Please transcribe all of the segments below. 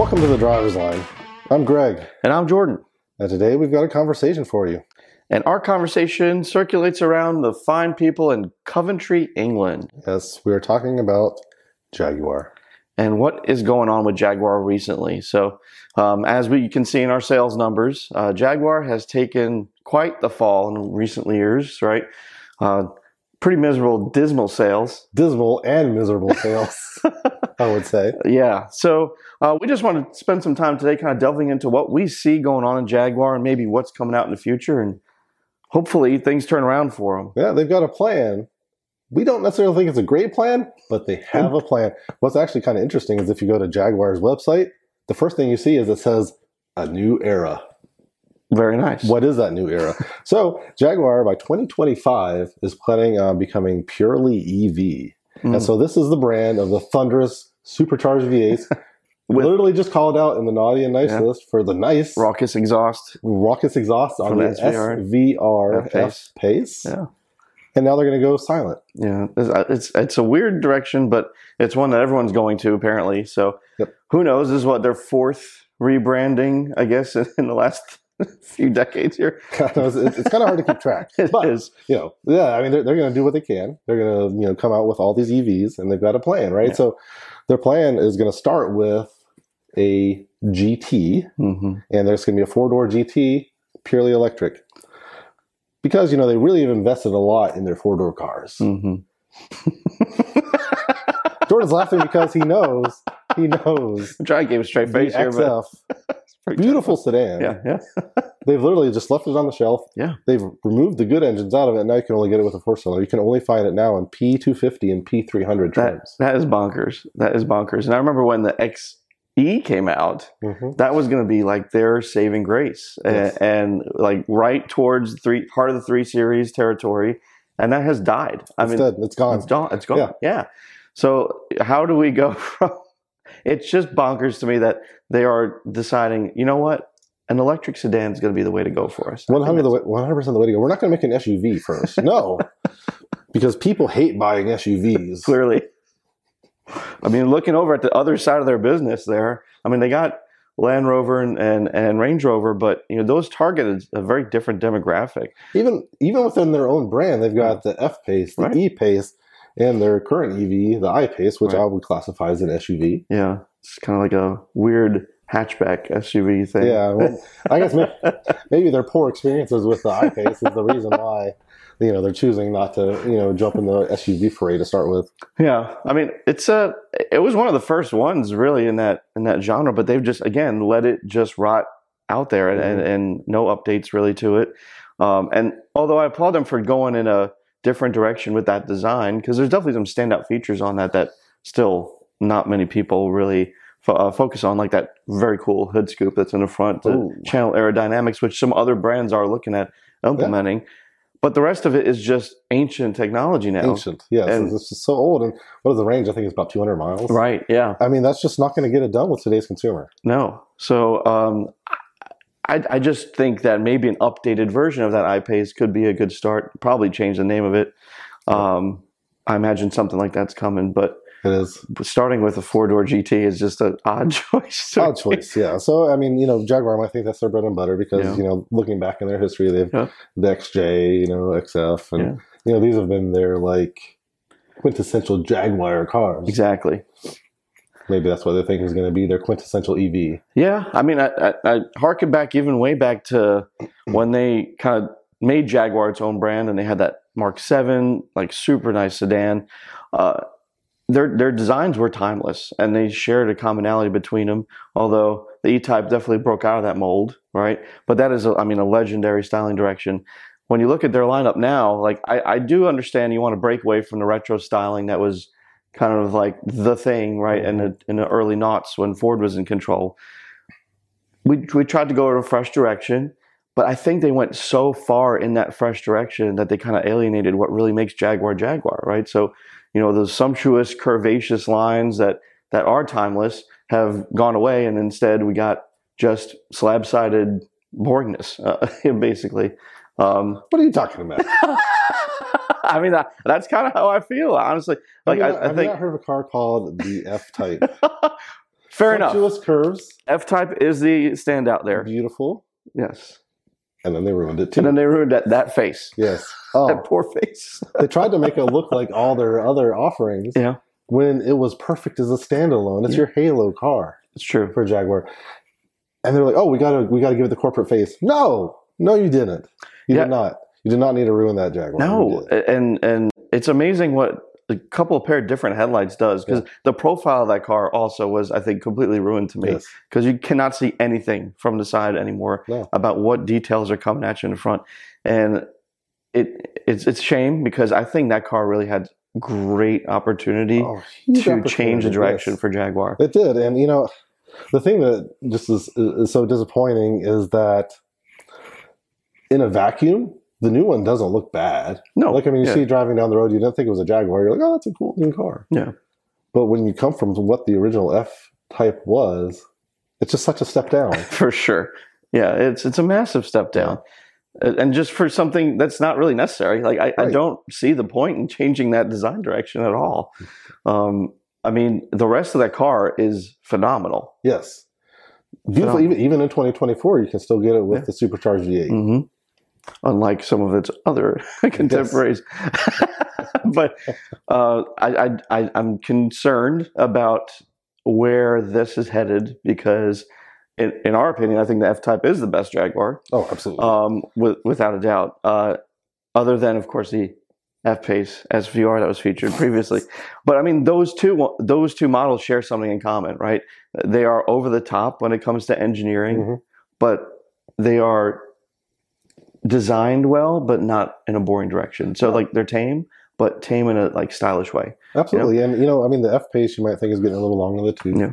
Welcome to the driver's line. I'm Greg, And I'm Jordan. and today we've got a conversation for you. And our conversation circulates around the fine people in Coventry, England. Yes, we are talking about Jaguar. and what is going on with Jaguar recently. So, um, as we can see in our sales numbers, uh, Jaguar has taken quite the fall in recent years, right? Uh, pretty miserable, dismal sales. Dismal and miserable sales, I would say. Yeah. So, uh, we just want to spend some time today kind of delving into what we see going on in Jaguar and maybe what's coming out in the future. And hopefully things turn around for them. Yeah, they've got a plan. We don't necessarily think it's a great plan, but they have a plan. What's actually kind of interesting is if you go to Jaguar's website, the first thing you see is it says a new era. Very nice. What is that new era? so, Jaguar by 2025 is planning on becoming purely EV. Mm. And so, this is the brand of the thunderous supercharged V8s. With- Literally just called out in the naughty and nice Yeah. list for the nice Raucous exhaust. raucous exhaust on the SVR. SVR F-Pace. F pace. Yeah. And now they're going to go silent. Yeah, it's, uh, it's it's a weird direction, but it's one that everyone's going to apparently. So Yep. who knows? This is what their fourth rebranding, I guess, in the last few decades here. it's it's kind of hard to keep track. It But is. you know, yeah, I mean, they're, they're going to do what they can. They're going to, you know, come out with all these EVs and they've got a plan, right? Yeah. So their plan is going to start with a GT hmm and there's going to be a four door GT, purely electric. Because, you know, they really have invested a lot in their four door cars. hmm Jordan's laughing because he knows, he knows I'm trying to keep a straight face here, but XF, it's pretty beautiful sedan. Yeah, yeah. They've literally just left it on the shelf. Yeah. They've removed the good engines out of it. and Now you can only get it with a four cylinder. You can only find it now in P250 and P300 That trims. that is bonkers. That is bonkers. And I remember when the XE came out, Mhm. that was going to be like their saving grace, Yes. and, like right towards three part of the three series territory, and that has died. I It's mean, dead. It's gone. It's gone. It's gone. Yeah. Yeah. So how do we go from? It's just bonkers to me that they are deciding. You know what? An electric sedan is going to be the way to go for us. 100 the that's- 100% the way to go. We're not going to make an SUV first. No. because people hate buying SUVs. Clearly. I mean, looking over at the other side of their business, there. I mean, they got Land Rover and, and, and Range Rover, but you know those targeted a very different demographic. Even even within their own brand, they've got the F Pace, the Right. E Pace, and their current EV, the I Pace, which Right. I would classify as an SUV. Yeah, it's kind of like a weird hatchback SUV thing. Yeah, well, I guess maybe, maybe their poor experiences with the I Pace is the reason why you know they're choosing not to you know jump in the SUV foray to start with. Yeah, I mean, it's a. It was one of the first ones really in that in that genre, but they've just again let it just rot out there, and and, and no updates really to it. Um, and although I applaud them for going in a different direction with that design, because there's definitely some standout features on that that still not many people really fo- uh, focus on, like that very cool hood scoop that's in the front, the Ooh. channel aerodynamics, which some other brands are looking at implementing. But the rest of it is just ancient technology now. Ancient, yes, And- this is so old. And what is the range? I think it's about 200 miles. Right, yeah. I mean, that's just not going to get it done with today's consumer. No. So um, I, I just think that maybe an updated version of that iPace could be a good start. Probably change the name of it. Um, I imagine something like that's coming, but It is starting with a four door GT is just an odd choice. odd me. choice, yeah. So I mean, you know, Jaguar, I think that's their bread and butter because Yeah. you know, looking back in their history, they've Yeah. the XJ, you know, XF, and Yeah. you know, these have been their like quintessential Jaguar cars. Exactly. Maybe that's what they think is going to be their quintessential E EV. Yeah, I mean, I, I, I harken back even way back to when they kind of made Jaguar its own brand, and they had that Mark Seven, like super nice sedan. Uh, their their designs were timeless, and they shared a commonality between them. Although the E-Type definitely broke out of that mold, right? But that is, a, I mean, a legendary styling direction. When you look at their lineup now, like I, I do understand you want to break away from the retro styling that was kind of like the thing, right? In the in the early knots when Ford was in control. We we tried to go in a fresh direction, but I think they went so far in that fresh direction that they kind of alienated what really makes Jaguar Jaguar, right? So, you know, those sumptuous curvaceous lines that that are timeless have gone away, and instead we got just slab-sided boringness, uh, basically. Um, What are you talking about? I mean, that, that's kind of how I feel, honestly. Like, you, I, I have think not heard of a car called the F Type? Fair enough. Curves, F Type is the standout there. beautiful, Yes. and then they ruined it too. And then they ruined that, that face. yes. Oh, That poor face. they tried to make it look like all their other offerings yeah, when it was perfect as a standalone. It's Yeah. your Halo car it's true. for Jaguar, and they're like, "Oh, we gotta, we gotta give it the corporate face." No, no, you didn't. You Yeah. did not. You did not need to ruin that Jaguar. No, and and it's amazing what a couple of pair of different headlights does because the profile of that car also was, I think, completely ruined to me Yes. because you cannot see anything from the side anymore No. about what details are coming at you in the front, and it it's it's shame because I think that car really had great opportunity Oh, to change the direction yes. for Jaguar. It did, and you know, the thing that just is, is so disappointing is that in a vacuum, the new one doesn't look bad. No, Like I mean, you yeah. see driving down the road, you don't think it was a Jaguar. You're like, oh, that's a cool new car. Yeah. But when you come from what the original F Type was, it's just such a step down. for sure. Yeah, it's it's a massive step down, and just for something that's not really necessary. Like I, I don't see the point in changing that design direction at all. Um, I mean, the rest of that car is phenomenal. yes. Beautiful. Phenomenal. Even, even in 2024, you can still get it with Yeah. the supercharged V8. hmm Unlike some of its other contemporaries, but uh, I, I, I, I'm concerned about where this is headed because, in, in our opinion, I think the F Type is the best Jaguar. Oh, absolutely. um, with, without a doubt. Uh, other than, of course, the F Pace SVR that was featured previously. But I mean, those two those two models share something in common, right? They are over the top when it comes to engineering, Mhm. but they are designed well, but not in a boring direction. So, Yeah. like, they're tame, but tame in a like stylish way. Absolutely, and you know, I mean, the F pace you might think is getting a little long in the tooth, Yeah.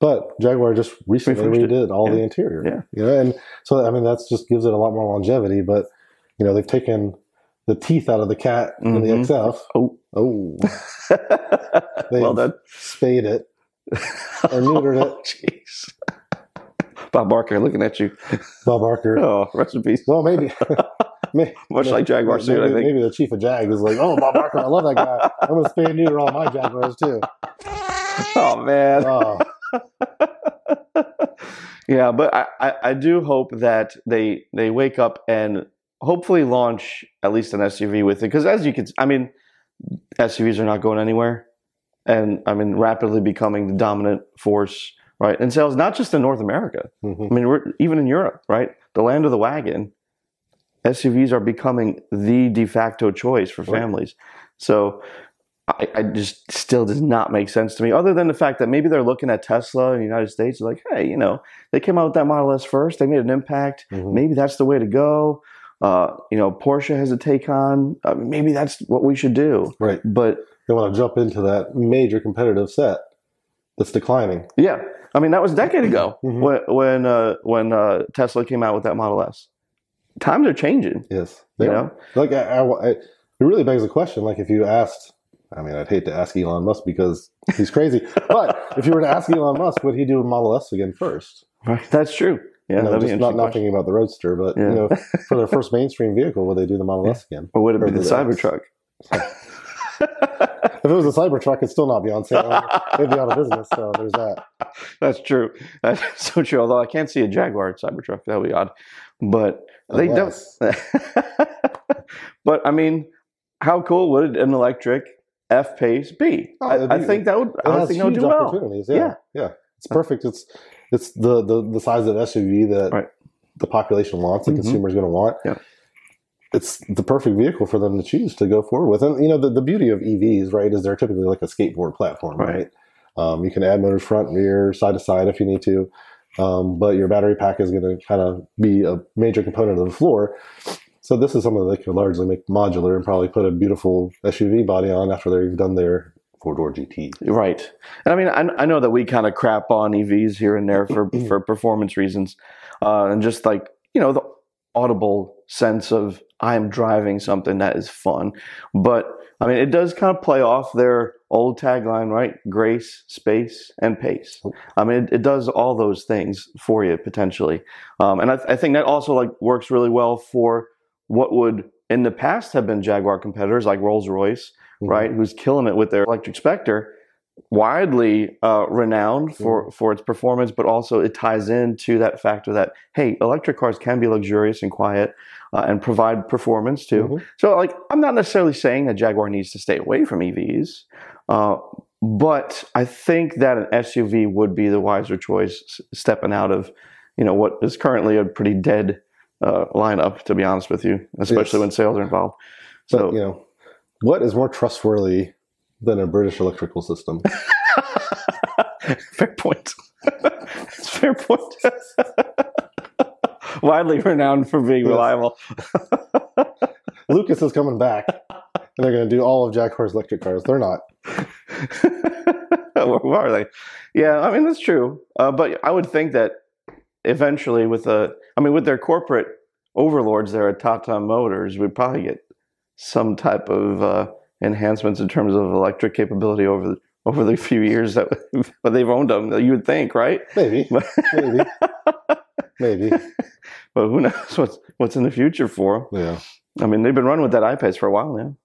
but Jaguar just recently Refurbished it. redid all the interior. Yeah. you know, and so I mean, that's just gives it a lot more longevity. But you know, they've taken the teeth out of the cat in the. Mm-hmm. XF. Oh. Oh, well done. spayed it. Or neutered it. Oh, Jeez. Bob Barker looking at you. Bob Barker. Oh, rest in peace. Well, maybe. may- Much like Jaguar maybe, suit, I think. maybe the chief of Jag is like, "Oh, Bob Barker, I love that guy. I'm going to spay and neuter all my Jaguars too." Oh man. Oh, yeah, but I, I, I do hope that they they wake up and hopefully launch at least an SUV with it. Because as you can, I mean, SUVs are not going anywhere, and I mean rapidly becoming the dominant force, right? And sales, not just in North America. mhm. I mean, we're even in Europe, right? The land of the wagon. SUVs are becoming the de facto choice for Right. families. So I, I just still does not make sense to me, other than the fact that maybe they're looking at Tesla in the United States, like, hey, you know, they came out with that Model S first, they made an impact. Mhm. Maybe that's the way to go. Uh, you know, Porsche has a take on. Uh, maybe that's what we should do. right. But They want to jump into that major competitive set that's declining. yeah, I mean, that was a decade ago Mhm. when when uh, when uh, Tesla came out with that Model S. Times are changing. Yes, You know, like I, I, I- it really begs the question. Like if you asked, I mean, I'd hate to ask Elon Musk because he's crazy, but if you were to ask Elon Musk, would he do a Model S again first? right? That's true. Yeah, you know, just not not thinking about the Roadster, but Yeah. you know, for their first mainstream vehicle, would they do the Model S again? Or would it or be the the. Cybertruck? If it was a Cybertruck, it'd still not be on sale. They'd be out of business. So there's that. That's true. That's so true. Although I can't see a Jaguar Cybertruck, that would be odd. But they don't. But I mean, how cool would an electric F pace be? Oh, it'd I, I think that would. I think that would do well. Yeah, Yeah. yeah, It's perfect. It's it's the the, the size of SUV that Right. the population wants, the Mhm. consumer's going to want. Yeah. It's the perfect vehicle for them to choose to go forward with. And you know, the, the beauty of EVs, right, is they're typically like a skateboard platform, Right. right? Um, you can add motors front, rear, side to side if you need to. Um, but your battery pack is going to kind of be a major component of the floor. So this is something they could largely make modular and probably put a beautiful SUV body on after they've done their four door GT. Right. And I mean, I, I know that we kind of crap on EVs here and there for, for performance reasons. Uh, and just like, you know, the audible sense of I'm driving something that is fun. But I mean, it does kind of play off their old tagline, right? Grace, space, and pace. Oh. I mean, it, it does all those things for you potentially. Um, and I, I think that also like works really well for what would in the past have been Jaguar competitors like Rolls Royce, Mhm. right? Who's killing it with their electric Spectre. Widely uh, renowned for for its performance, but also it ties into that factor that hey, electric cars can be luxurious and quiet uh, and provide performance too. Mhm. So, like, I'm not necessarily saying that Jaguar needs to stay away from EVs, uh, but I think that an SUV would be the wiser choice, stepping out of, you know, what is currently a pretty dead uh, lineup. To be honest with you, especially Yes. when sales are involved. But So, you know, what is more trustworthy than a British electrical system? fair point. Fair point. Widely renowned for being Yes. reliable. Lucas is coming back, and they're going to do all of Jack Jaguar's electric cars. They're not. Where are they? Yeah, I mean that's true. Uh, but I would think that eventually, with the, I mean, with their corporate overlords there at Tata Motors, we'd probably get some type of uh, enhancements in terms of electric capability over the, over the few years that but they've owned them. You would think, right? Maybe, maybe, maybe. But who knows what's what's in the future for them? Yeah. I mean, they've been running with that iPace for a while now,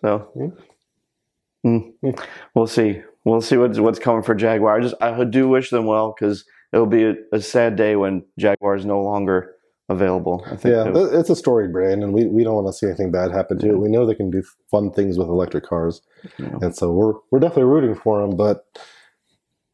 so Yeah. Mm. Yeah. we'll see. We'll see what's what's coming for Jaguar. I just I do wish them well because it'll be a, a sad day when Jaguar is no longer available. I think. Yeah, th- it's a storied brand, and we, we don't want to see anything bad happen to it. We know they can do fun things with electric cars, Yeah. and so we're we're definitely rooting for them, but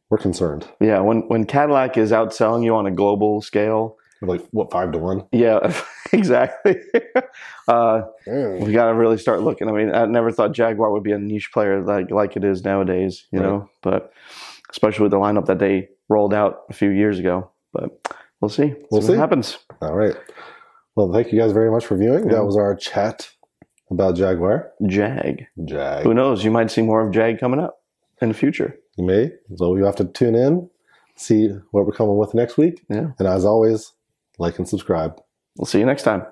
we're concerned. yeah, when when Cadillac is outselling you on a global scale, like what five to one? yeah, exactly. uh, Mm. we got to really start looking. I mean, I never thought Jaguar would be a niche player like like it is nowadays. You Right. know, but especially with the lineup that they rolled out a few years ago. But we'll see. We'll what see. What happens. All right. Well, thank you guys very much for viewing. Yeah. That mm. was our chat about Jaguar. Jag. Jag. Who knows? You might see more of Jag coming up in the future. You may. So you have to tune in, see what we're coming with next week. Yeah. And as always, like and subscribe. We'll see you next time.